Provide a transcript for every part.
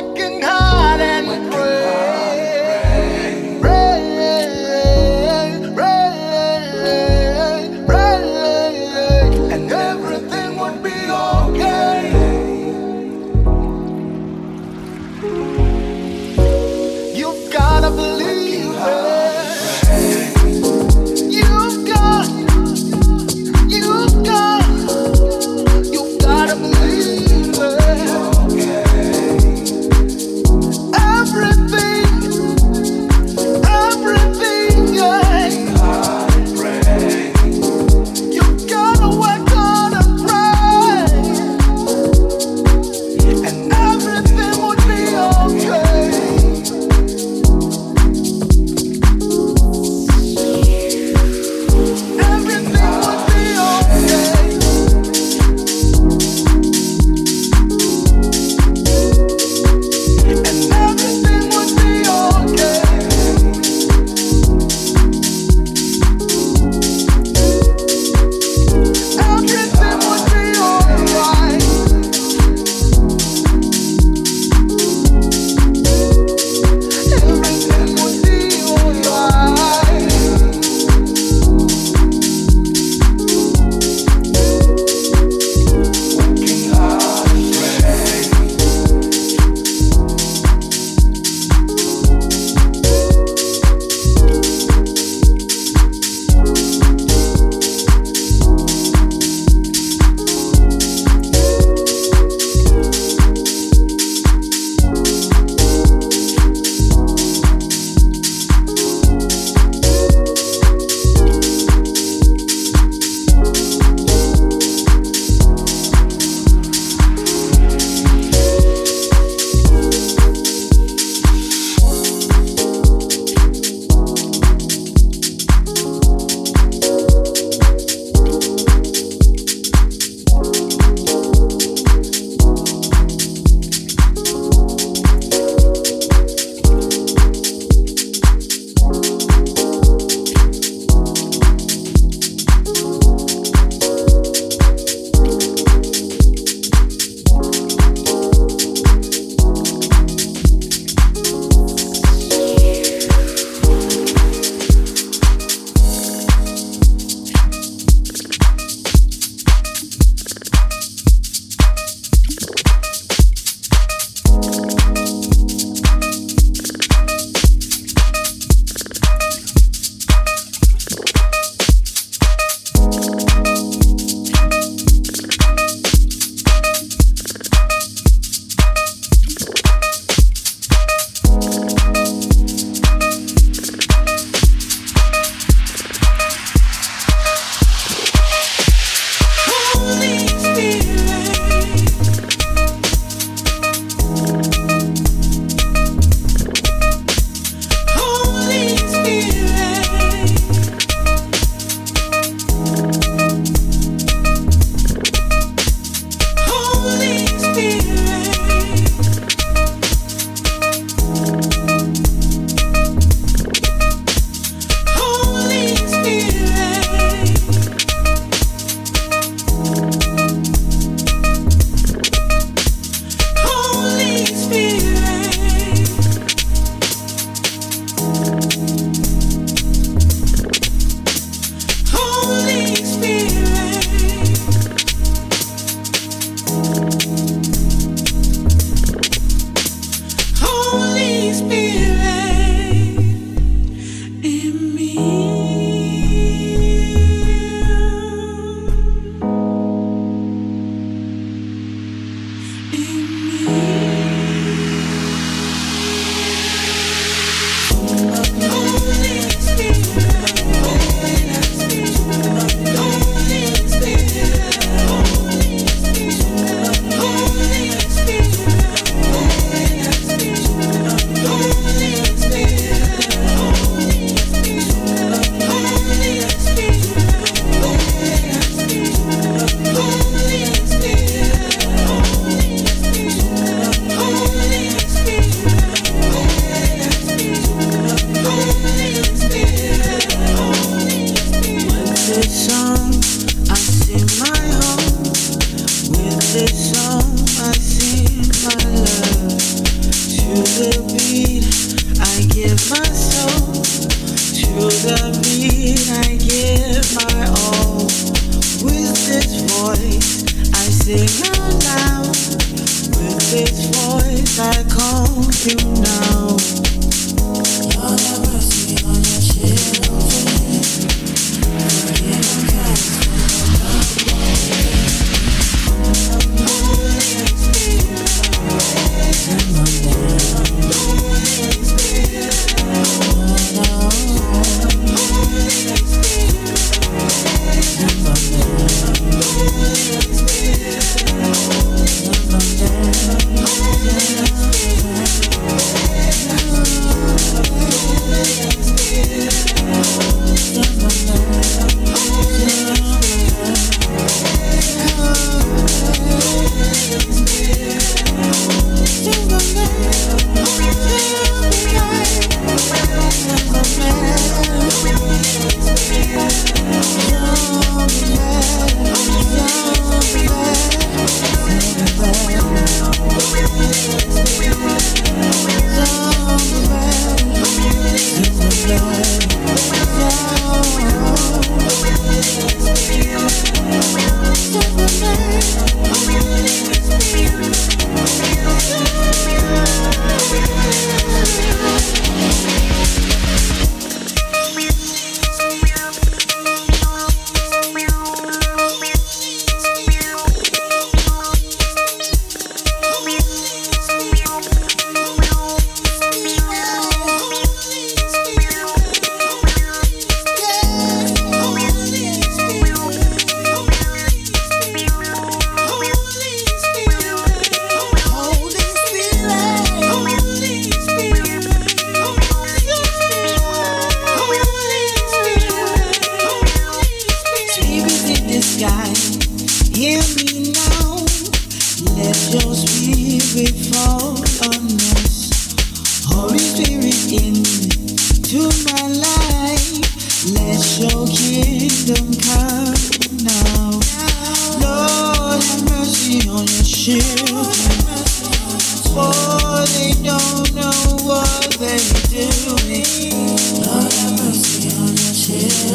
working hard and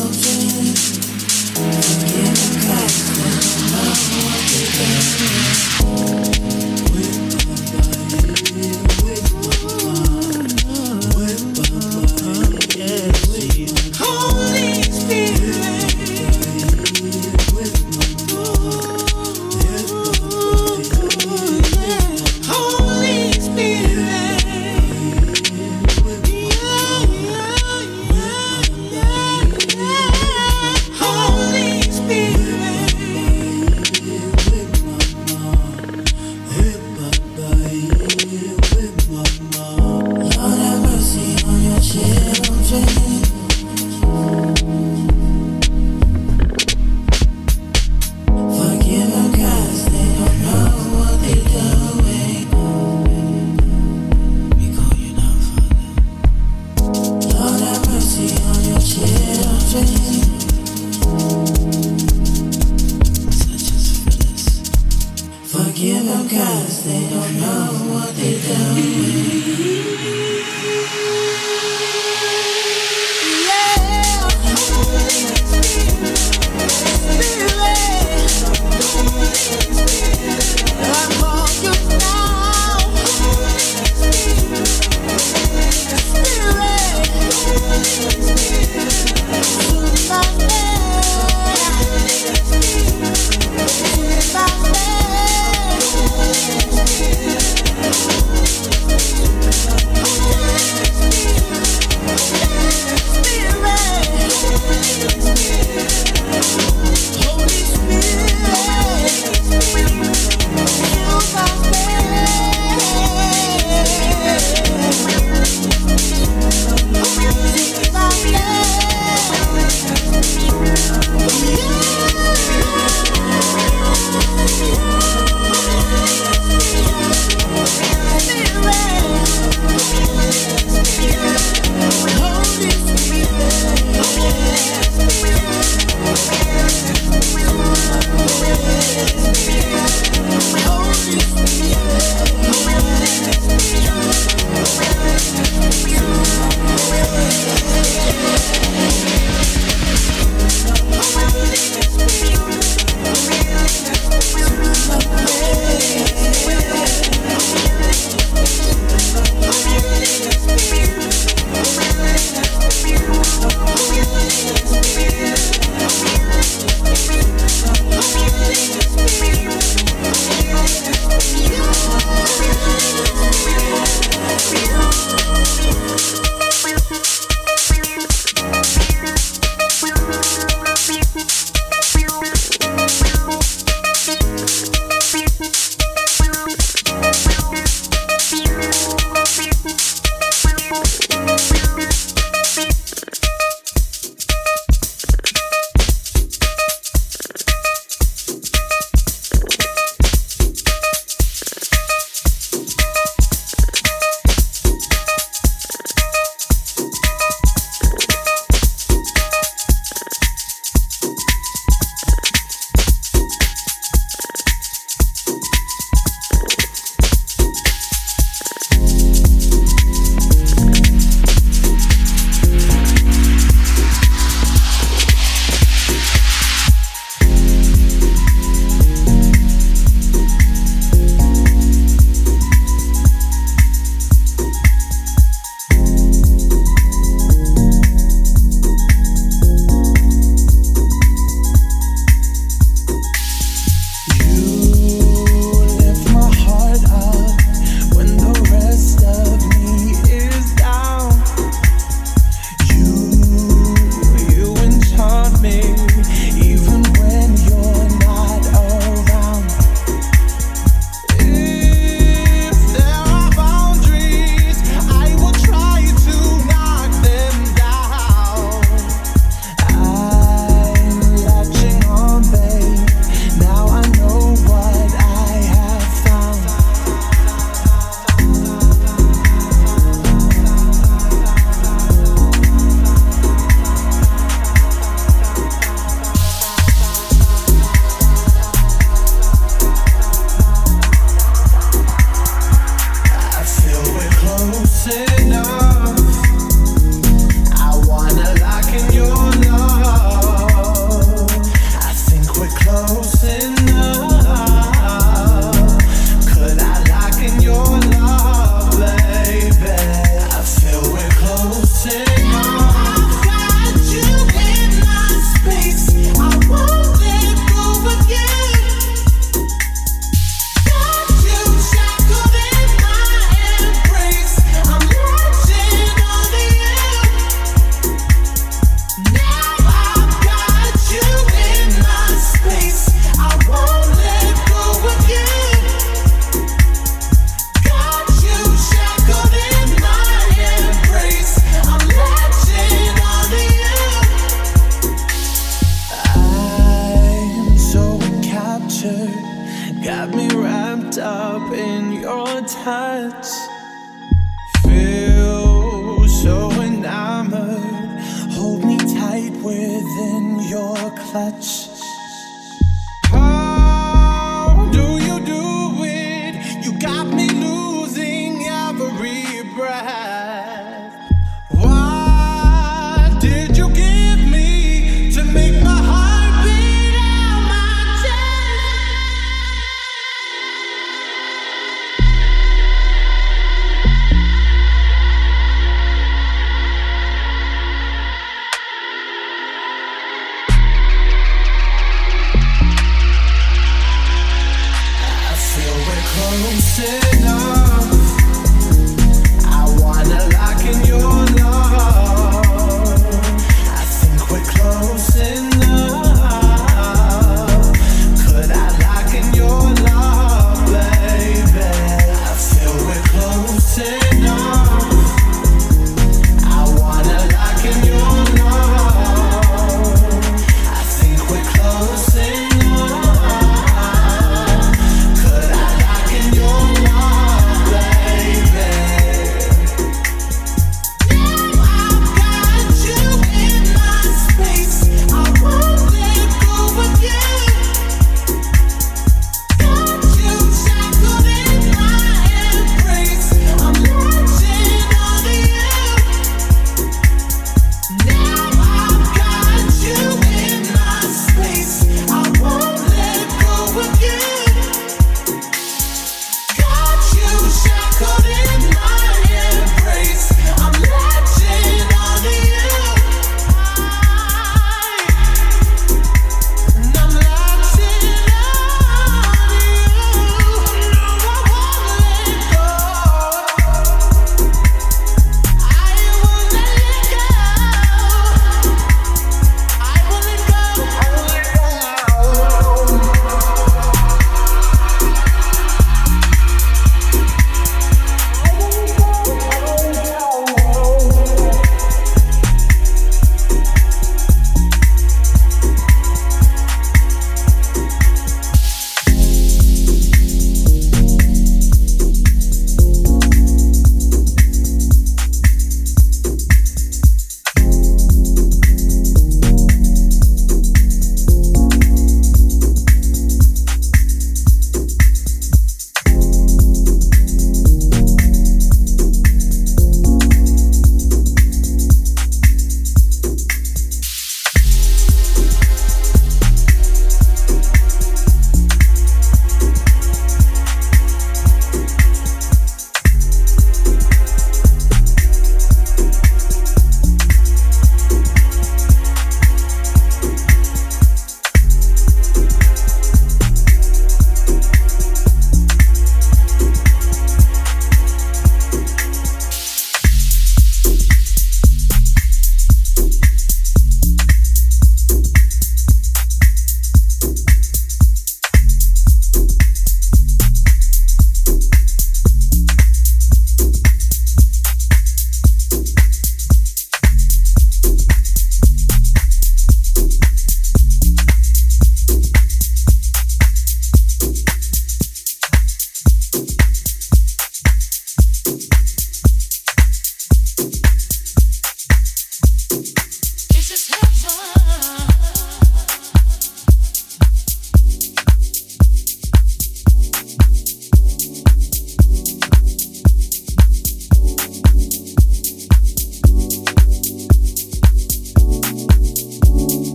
Forget the past, I want to